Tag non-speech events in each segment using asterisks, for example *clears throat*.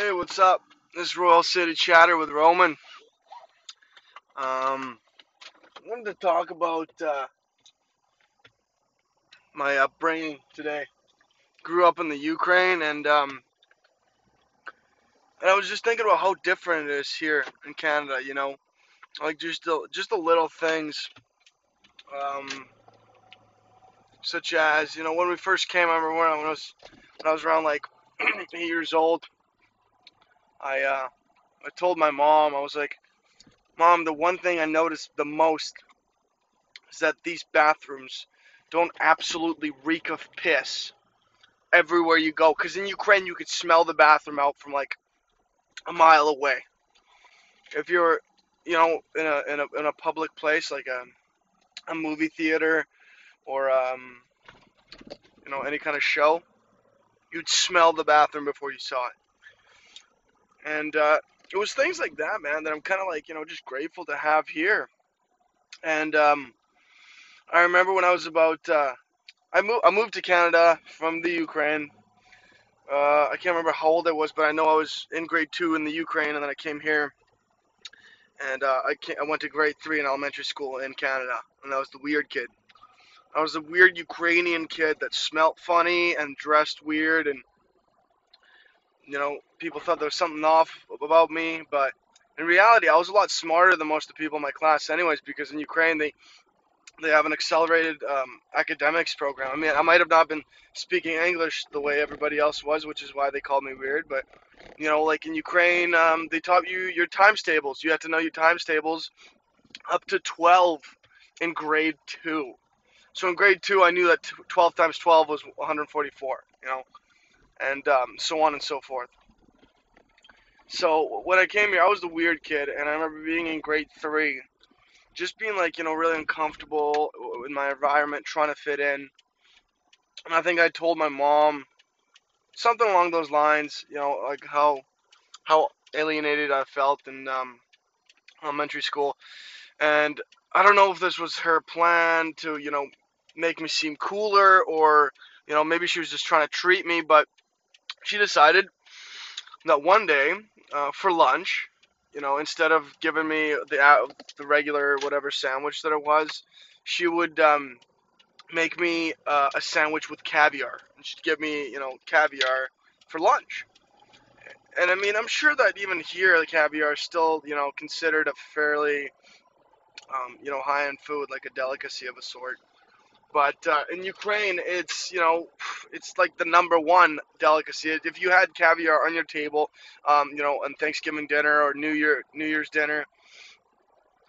Hey, what's up? This is Royal City Chatter with Roman. Um, I wanted to talk about uh, my upbringing today. Grew up in the Ukraine, and um, and I was just thinking about how different it is here in Canada. You know, like just the just the little things, um, such as you know when we first came. I remember when I was when I was around like *clears throat* eight years old. I uh, I told my mom I was like, Mom, the one thing I noticed the most is that these bathrooms don't absolutely reek of piss everywhere you go. Because in Ukraine, you could smell the bathroom out from like a mile away. If you're, you know, in a in a in a public place like a a movie theater or um, you know any kind of show, you'd smell the bathroom before you saw it. And uh, it was things like that, man, that I'm kind of like, you know, just grateful to have here. And um, I remember when I was about, uh, I moved, I moved to Canada from the Ukraine. Uh, I can't remember how old I was, but I know I was in grade two in the Ukraine, and then I came here, and uh, I, I went to grade three in elementary school in Canada, and I was the weird kid. I was the weird Ukrainian kid that smelt funny and dressed weird and you know, people thought there was something off about me, but in reality, I was a lot smarter than most of the people in my class, anyways, because in Ukraine they they have an accelerated um, academics program. I mean, I might have not been speaking English the way everybody else was, which is why they called me weird. But you know, like in Ukraine, um, they taught you your times tables. You had to know your times tables up to 12 in grade two. So in grade two, I knew that 12 times 12 was 144. You know, and um, so on and so forth. So when I came here, I was the weird kid, and I remember being in grade three, just being like, you know, really uncomfortable in my environment, trying to fit in. And I think I told my mom something along those lines, you know, like how how alienated I felt in um, elementary school, and I don't know if this was her plan to, you know, make me seem cooler or, you know, maybe she was just trying to treat me, but she decided that one day uh, for lunch, you know, instead of giving me the uh, the regular whatever sandwich that it was, she would um, make me uh, a sandwich with caviar. And she'd give me, you know, caviar for lunch. And I mean, I'm sure that even here, the caviar is still, you know, considered a fairly, um, you know, high-end food, like a delicacy of a sort. But uh, in Ukraine, it's you know, it's like the number one delicacy. If you had caviar on your table, um, you know, on Thanksgiving dinner or New Year New Year's dinner,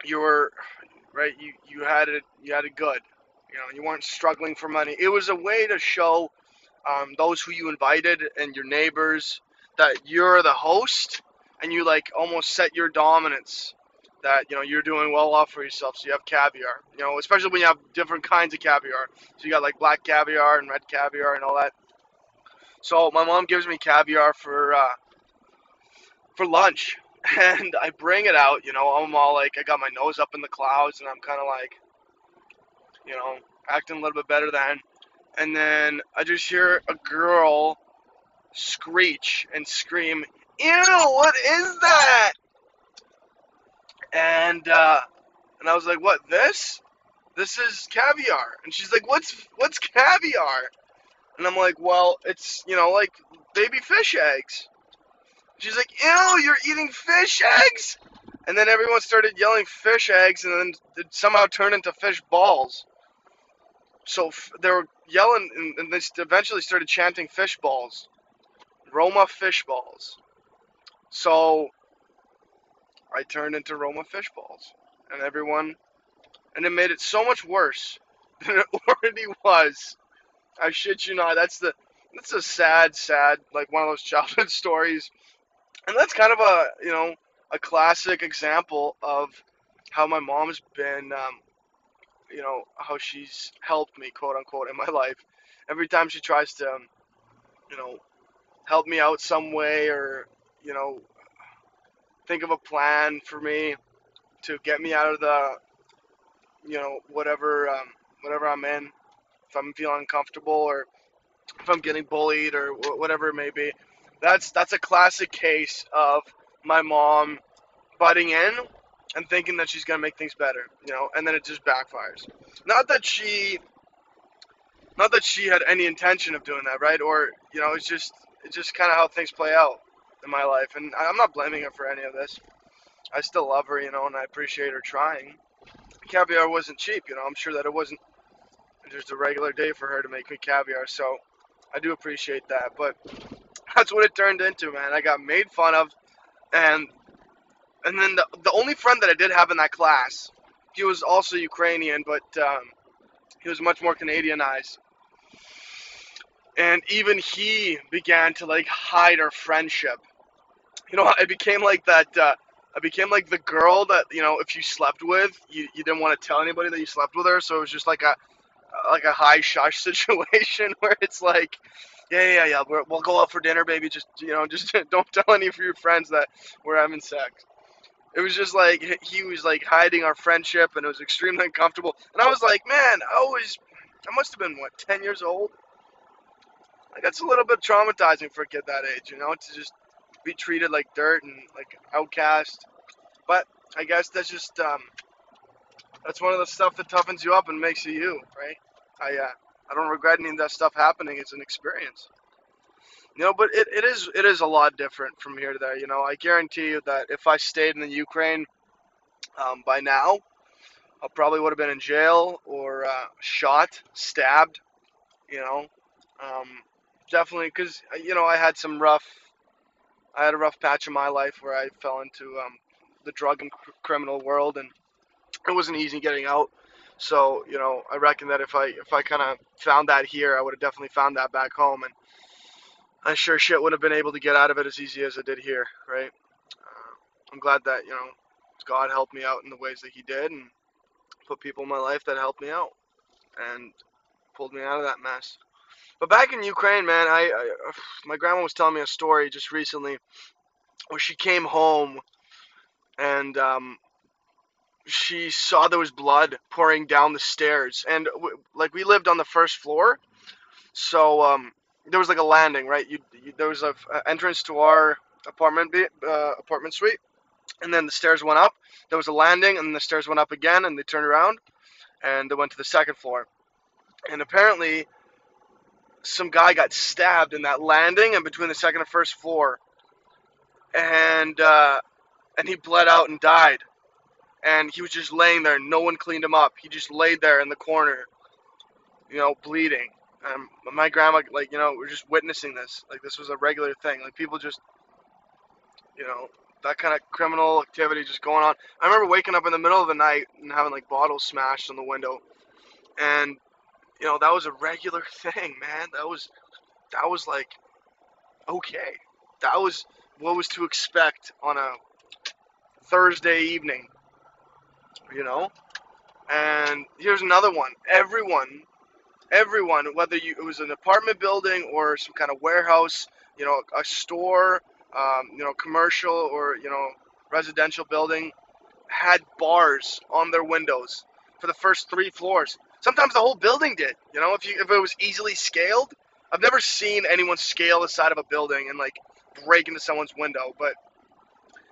you were right. You you had it. You had it good. You know, you weren't struggling for money. It was a way to show um, those who you invited and your neighbors that you're the host, and you like almost set your dominance that you know you're doing well off for yourself. So you have caviar, you know, especially when you have different kinds of caviar. So you got like black caviar and red caviar and all that. So my mom gives me caviar for uh, for lunch, *laughs* and I bring it out. You know, I'm all like, I got my nose up in the clouds, and I'm kind of like, you know, acting a little bit better than. And then I just hear a girl screech and scream, "Ew! What is that?" And uh, and I was like, "What? This? This is caviar." And she's like, "What's what's caviar?" And I'm like, "Well, it's you know like baby fish eggs." She's like, "Ew, you're eating fish eggs!" And then everyone started yelling fish eggs, and then it somehow turned into fish balls. So f- they were yelling, and, and they eventually started chanting fish balls, Roma fish balls. So I turned into Roma fish balls, and everyone, and it made it so much worse *laughs* than it already was. I shit you not. That's the that's a sad, sad like one of those *laughs* childhood stories, and that's kind of a you know a classic example of how my mom's been, um, you know, how she's helped me, quote unquote, in my life. Every time she tries to, um, you know, help me out some way or you know think of a plan for me to get me out of the, you know, whatever, um, whatever I'm in. If I'm feeling uncomfortable or if I'm getting bullied or whatever it may be, That's that's a classic case of my mom butting in and thinking that she's gonna make things better, you know, and then it just backfires. Not that she, not that she had any intention of doing that, right? Or you know, it's just it's just kind of how things play out in my life, and I'm not blaming her for any of this. I still love her, you know, and I appreciate her trying. Caviar wasn't cheap, you know. I'm sure that it wasn't just a regular day for her to make me caviar, so I do appreciate that. But that's what it turned into, man. I got made fun of, and and then the the only friend that I did have in that class, he was also Ukrainian, but um, he was much more Canadianized. And even he began to like hide our friendship. You know, I became like that. Uh, I became like the girl that you know, if you slept with, you, you didn't want to tell anybody that you slept with her. So it was just like a like a high shush *laughs* situation where it's like, yeah, yeah, yeah, we will go out for dinner, baby. Just you know, just *laughs* don't tell any of your friends that we're having sex. It was just like he was like hiding our friendship, and it was extremely *laughs* uncomfortable. And I was like, man, I was, I must have been what, ten years old. Like that's a little bit traumatizing for a kid that age, you know, to just be treated like dirt and like outcast. But I guess that's just um, that's one of the stuff that toughens you up and makes you you, right? I uh, I don't regret any of that stuff happening. It's an experience. You know, but it, it is it is a lot different from here to there. You know, I guarantee you that if I stayed in the Ukraine um, by now, I probably would have been in jail or uh, shot, stabbed. You know, um, definitely because you know I had some rough, I had a rough patch in my life where I fell into um, the drug and cr- criminal world, and it wasn't easy getting out. So you know, I reckon that if I if I kind of found that here, I would have definitely found that back home, and I sure shit would have been able to get out of it as easy as I did here, right? Uh, I'm glad that you know God helped me out in the ways that He did, and put people in my life that helped me out, and pulled me out of that mess. But back in Ukraine, man, I, I my grandma was telling me a story just recently where she came home and um, she saw there was blood pouring down the stairs, and w- like we lived on the first floor, so um, there was like a landing, right? You, you there was a, a, entrance to our apartment uh, apartment suite, and then the stairs went up. There was a landing, and the stairs went up again, and they turned around, and they went to the second floor. And apparently, some guy got stabbed in that landing and between the second and first floor, and uh, and he bled out and died and he was just laying there. No one cleaned him up. He just laid there in the corner, you know, bleeding. And my grandma, like, you know, we're just witnessing this. Like, this was a regular thing. Like, people just, you know, that kind of criminal activity just going on. I remember waking up in the middle of the night and having like bottles smashed on the window, and you know that was a regular *laughs* thing, man. That was that was like okay. That was what was to expect on a Thursday evening you know? And here's another one. Everyone, everyone, whether you, it was an apartment building or some kind of warehouse, you know, a store, um, you know, commercial or, you know, residential building, had bars on their windows for the first three floors. Sometimes the whole building did. You know, if you if it was easily scaled, I've never seen anyone scale the side of a building and like break into someone's window, but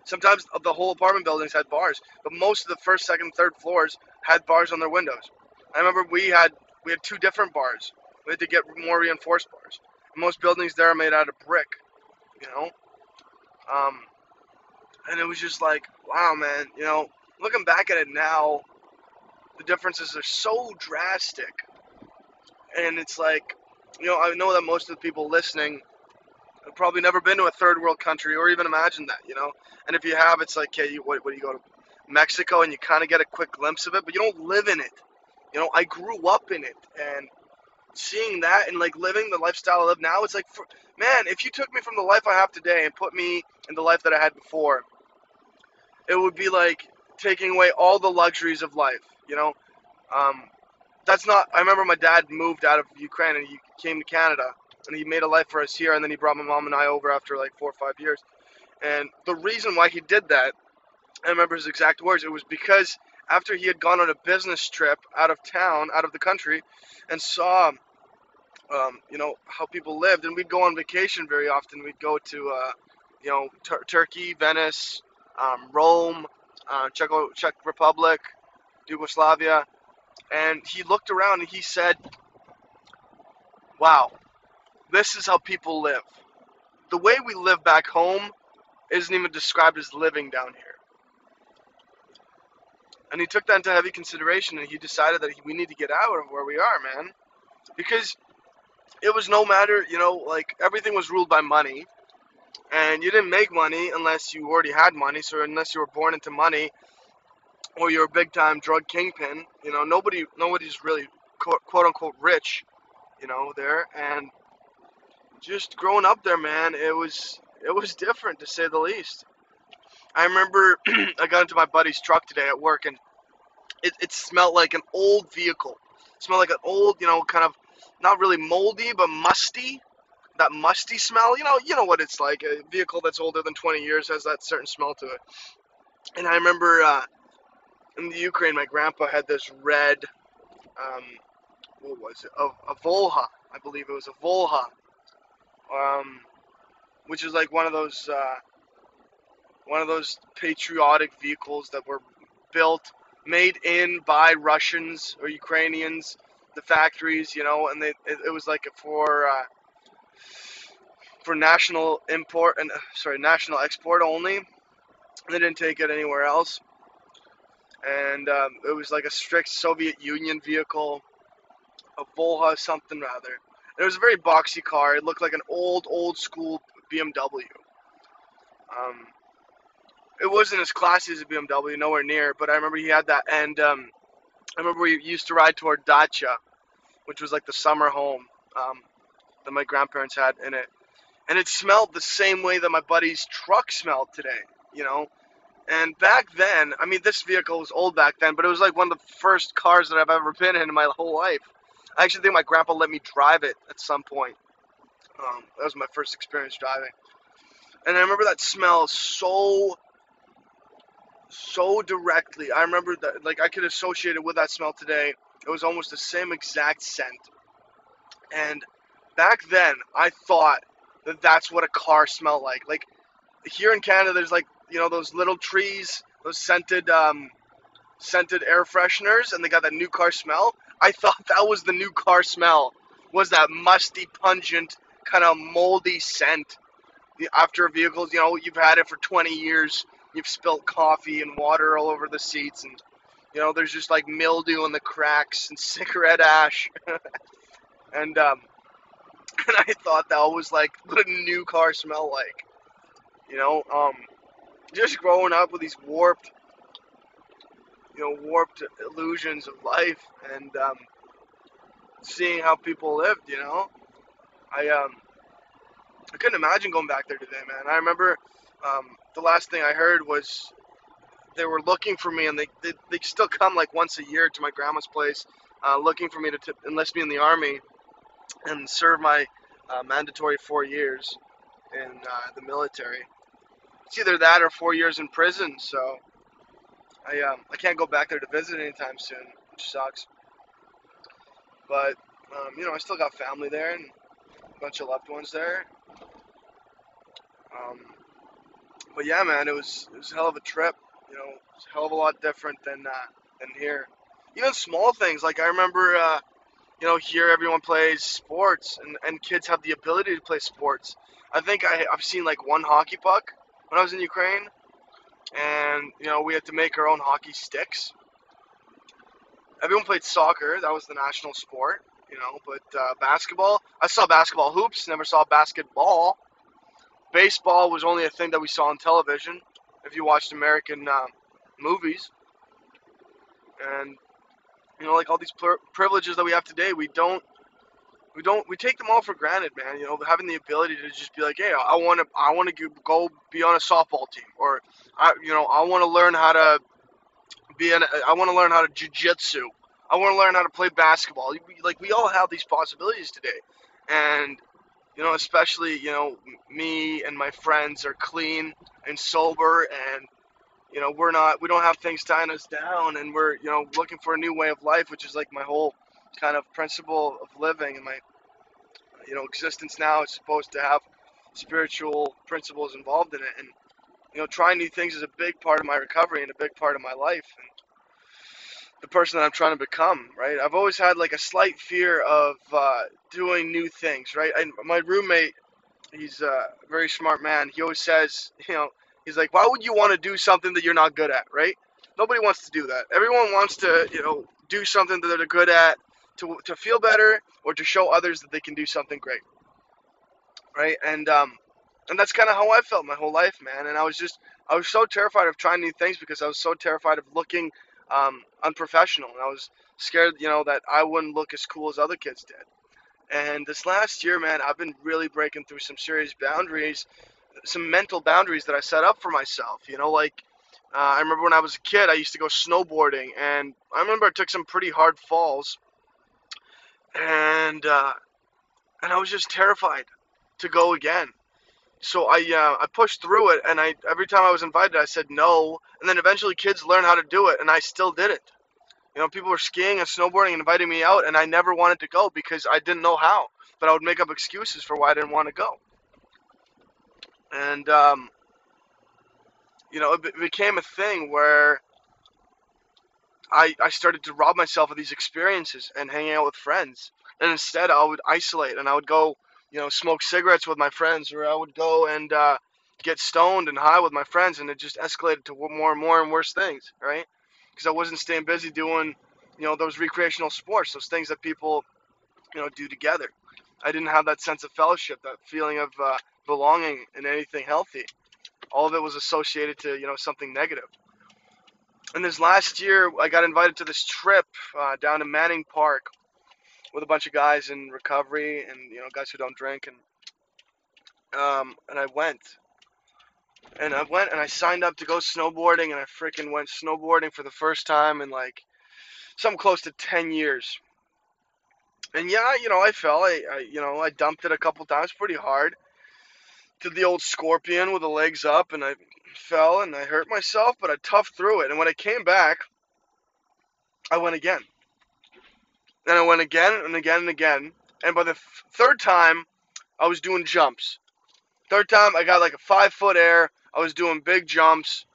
Sometimes the whole apartment buildings had bars, but most of the first, second, third floors had bars on their windows. I remember we had we had two different bars. We had to get more reinforced bars. most buildings there are made out of brick, you know. Um, and it was just like, wow, man. You know, looking back at it now, the differences are so drastic. And it's like, you know, I know that most of the people listening I've probably never been to a third world country or even imagined that, you know. And if you have, it's like, okay, you, what, what do you go to Mexico and you kind of get a quick glimpse of it, but you don't live in it. You know, I grew up in it, and seeing that and like living the lifestyle I live now, it's like, for, man, if you took me from the life I have today and put me in the life that I had before, it would be like taking away all the luxuries of life. You know, um, that's not. I remember my dad moved out of Ukraine and he came to Canada and he made a life for us here, and then he brought my mom and I over after like four or five years. And the reason why he did that, I remember his exact words. It was because after he had gone on a business trip out of town, out of the country, and saw um, you know, how people lived. And we'd go on vacation very often. We'd go to, uh, you know, Tur- Turkey, Venice, um, Rome, uh, Czech, Czech Republic, Yugoslavia. And he looked around and he said, wow, this is how people live. The way we live back home isn't even described as living down here. And he took that into heavy consideration and he decided that we need to get out of where we are, man. Because it was no matter, you know, like everything was ruled by money. And you didn't make money unless you already had money. So unless you were born into money or you're a big time drug kingpin, you know, nobody nobody's really quote, quote unquote rich, you know, there. And just growing up there, man, it was it was different to say the least. I remember *clears throat* I got into my buddy's truck today at work and it, it smelled like an old vehicle. It smelled like an old, you know, kind of not really moldy but musty. That musty smell, you know, you know what it's like. A vehicle that's older than 20 years has that certain smell to it. And I remember uh, in the Ukraine, my grandpa had this red, um, what was it? A, a Volha, I believe it was a Volha, um, which is like one of those uh, one of those patriotic vehicles that were built, made in by Russians or Ukrainians, the factories, you know, and they it, it was like for uh, for national import and sorry national export only. They didn't take it anywhere else, and um, it was like a strict Soviet Union vehicle, a Volha something rather. It was a very boxy car. It looked like an old old school BMW. Um, it wasn't as classy as a BMW, nowhere near. But I remember he had that, and um, I remember we used to ride toward Dacha, which was like the summer home um, that my grandparents had in it, and it smelled the same way that my buddy's truck smelled today. You know, and back then, I mean, this vehicle was old back then, but it was like one of the first cars that I've ever been in in my whole life. I actually think my grandpa let me drive it at some point. Um, that was my first experience driving, and I remember that smell so so directly. I remember that, like, I could associate it with that smell today. It was almost the same exact scent. And back then, I thought that that's what a car smelled like. Like, here in Canada, there's like, you know, those little trees, those scented, um, scented air fresheners, and they got that new car smell. I thought that was the new car smell, was that musty, pungent, kind of moldy scent. After vehicles, you know, you've had it for 20 years you've spilt coffee and water all over the seats and you know there's just like mildew in the cracks and *laughs* cigarette ash *laughs* and um *laughs* and i thought that was like what a new car smell like. You know um just growing up with these warped you know warped illusions of life and um seeing how people lived you know? I um i couldn't imagine going back there today man. I remember um, the last thing I heard was they were looking for me, and they they, they still come like once a year to my grandma's place, uh, looking for me to t- enlist me in the army and serve my uh, mandatory four years in uh, the military. It's either that or four years in prison. So I um, I can't go back there to visit anytime soon, which sucks. But um, you know, I still got family there and a bunch of loved ones there. Um, but yeah, man, it was it was a hell of a trip. You know, it's a hell of a lot different than uh, than here. Even small things like I remember, uh, you know, here everyone plays sports and, and kids have the ability to play sports. I think I, I've seen like one hockey puck when I was in Ukraine, and you know we had to make our own hockey sticks. Everyone played soccer; that was the national sport, you know. But uh, basketball, I saw basketball hoops, never saw basketball baseball was only a thing that we saw on television if you watched American uh, movies. And you know, like all these privileges that we have today, we don't, we don't, we take them all for granted, man. You know, having the ability to just be like, hey, I want to, I want to go be on a softball team, or I, you know, I want to learn how to be an, I want to learn how to jujitsu. I want to learn how to play basketball. Like we all have these possibilities today, and you know, especially, you know, me and my friends are clean and sober and, you know, we're not, we don't have things tying us down and we're, you know, looking for a new way of life, which is like my whole kind of principle of living and my, you know existence now is supposed to have spiritual principles involved in it, and you know trying new things is a big part of my recovery and a big part of my life and the person that I'm trying to become. Right? I've always had like a slight fear of uh, doing new things. Right? And my roommate, he's a very smart man. He always says, you know, he's like, why would you want to do something that you're not good at? Right? Nobody wants to do that. Everyone wants to, you know, do something that they're good at to, to feel better or to show others that they can do something great. Right? And um, and that's kind of how I felt my whole life, man. And I was just I was so terrified of trying new things because I was so terrified of looking um, unprofessional, and I was scared, you know, that I wouldn't look as cool as other kids did. And this last year, man, I've been really breaking through some serious boundaries, some mental boundaries that I set up for myself. You know, like uh, I remember when I was a kid, I used to go snowboarding, and I remember I took some pretty hard falls, and uh, and I was just terrified to go again. So I uh, I pushed through it, and I every time I was invited, I said no, and then eventually kids learned how to do it, and I still did it. You know, people were skiing and snowboarding and inviting me out, and I never wanted to go because I didn't know how. But I would make up excuses for why I didn't want to go. And um, you know, it became a thing where I, I started to rob myself of these experiences and hanging out with friends. And instead, I would isolate and I would go, you know, smoke cigarettes with my friends, or I would go and uh, get stoned and high with my friends, and it just escalated to more and more and worse things, right? Because I wasn't staying busy doing, you know, those recreational sports, those things that people, you know, do together. I didn't have that sense of fellowship, that feeling of uh, belonging in anything healthy all of it was associated to you know something negative. And this last year, I got invited to this trip uh, down to Manning Park with a bunch of guys in recovery and you know guys who don't drink, and um, and I went, and I went and I signed up to go snowboarding, and I freaking went snowboarding for the first time in like something close to 10 years. And yeah, you know, I fell. I, I you know, I dumped it a couple times pretty hard did the old scorpion with the legs up and I fell and I hurt myself, but I toughed through it. And when I came back, I went again. Then I went again and again and again. And by the th- third time, I was doing jumps. Third time, I got like a five foot air. I was doing big jumps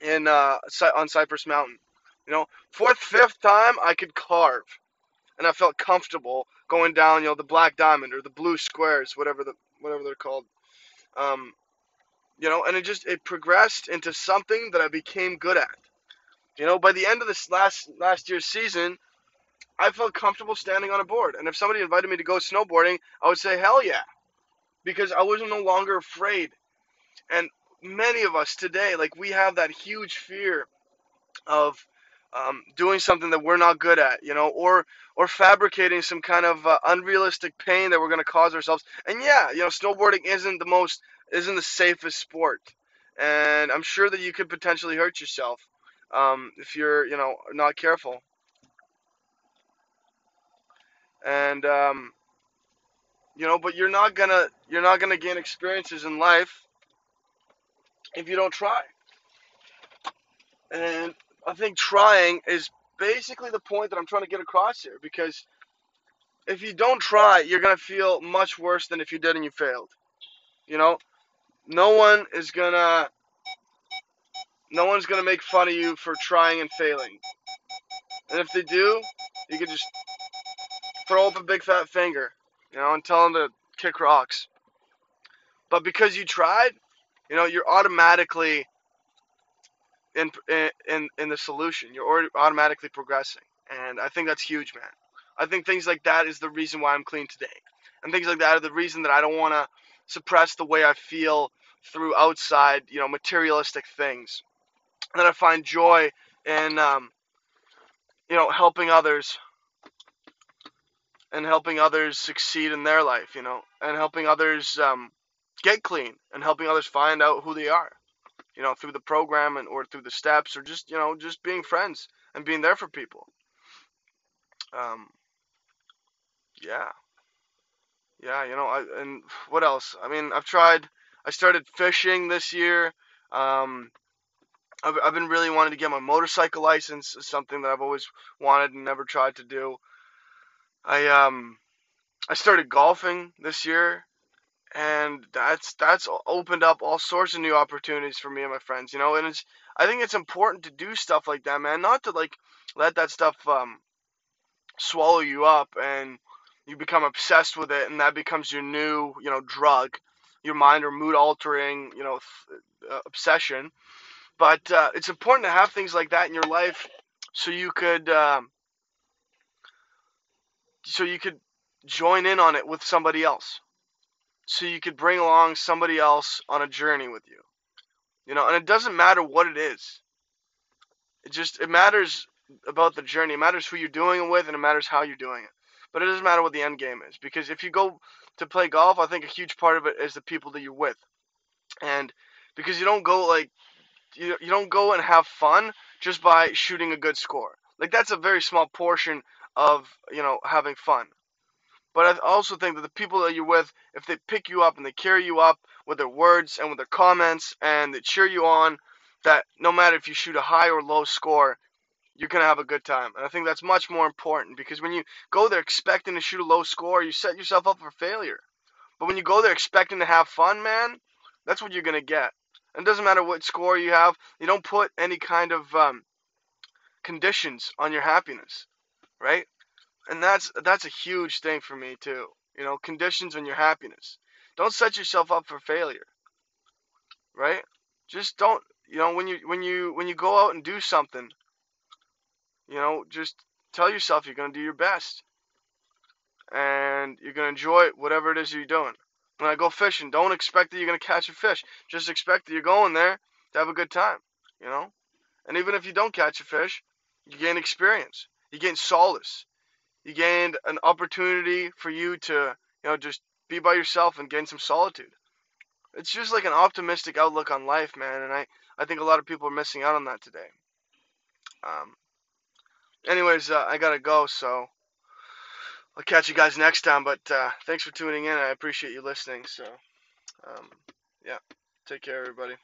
in uh, on Cypress Mountain. You know, fourth, fifth time, I could carve, and I felt comfortable going down. You know, the black diamond or the blue squares, whatever the whatever they're called. Um, you know, and it just it progressed into something that I became good at. You know, by the end of this last last year's season, I felt comfortable standing on a board. And if somebody invited me to go snowboarding, I would say hell yeah, because I was no longer afraid. And many of us today, like we have that huge fear of um, doing something that we're not good at, you know, or or fabricating some kind of uh, unrealistic pain that we're going to cause ourselves. And yeah, you know, snowboarding isn't the most isn't the safest sport, and I'm sure that you could potentially hurt yourself um, if you're you know not careful. And um, you know, but you're not gonna you're not gonna gain experiences in life if you don't try. And I think trying is basically the point that I'm trying to get across here because if you don't try, you're going to feel much worse than if you did and you failed. You know, no one is going to no one's going to make fun of you for trying and failing. And if they do, you can just throw up a big fat finger, you know, and tell them to kick rocks. But because you tried, you know, you're automatically in in in the solution. You're automatically progressing, and I think that's huge, man. I think things like that is the reason why I'm clean today, and things like that are the reason that I don't want to suppress the way I feel through outside, you know, materialistic things. And that I find joy in, um, you know, helping others and helping others succeed in their life, you know, and helping others um, get clean and helping others find out who they are you know, through the program and or through the steps or just, you know, just being friends and being there for people. Um, yeah. Yeah, you know, I, and what else? I mean, I've tried, I started fishing this year. Um, I've, I've been really wanting to get my motorcycle license, something that I've always wanted and never tried to do. I, um, I started golfing this year, and that's that's opened up all sorts of new opportunities for me and my friends. You know, and it's I think it's important to do stuff like that, man. Not to like let that stuff um, swallow you up and you become obsessed with it, and that becomes your new you know drug, your mind or mood altering you know uh, obsession. But uh, it's important to have things like that in your life so you could um, so you could join in on it with somebody else. So you could bring along somebody else on a journey with you. You know, and it doesn't matter what it is. It just it matters about the journey. It matters who you're doing it with and it matters how you're doing it. But it doesn't matter what the end game is because if you go to play golf, I think a huge part of it is the people that you're with. And because you don't go like you, you don't go and have fun just by shooting a good score. Like that's a very small portion of, you know, having fun. But I also think that the people that you're with, if they pick you up and they carry you up with their words and with their comments and they cheer you on, that no matter if you shoot a high or low score, you're going to have a good time. And I think that's much more important because when you go there expecting to shoot a low score, you set yourself up for failure. But when you go there expecting to have fun, man, that's what you're going to get. And it doesn't matter what score you have, you don't put any kind of um, conditions on your happiness, right? And that's that's a huge thing for me too. You know, conditions on your happiness. Don't set yourself up for failure. Right? Just don't, you know, when you when you when you go out and do something, you know, just tell yourself you're to do your best. And you're to enjoy whatever it is you're doing. When I go fishing, don't expect that you're to catch a fish. Just expect that you're going there to have a good time, you know? And even if you don't catch a fish, you gain experience. You gain solace. You gained an opportunity for you to, you know, just be by yourself and gain some solitude. It's just like an optimistic outlook on life, man, and I, I think a lot of people are missing out on that today. Um, anyways, uh, I gotta go, so I'll catch you guys next time. But uh, thanks for tuning in. I appreciate you listening. So, um, yeah, take care, everybody.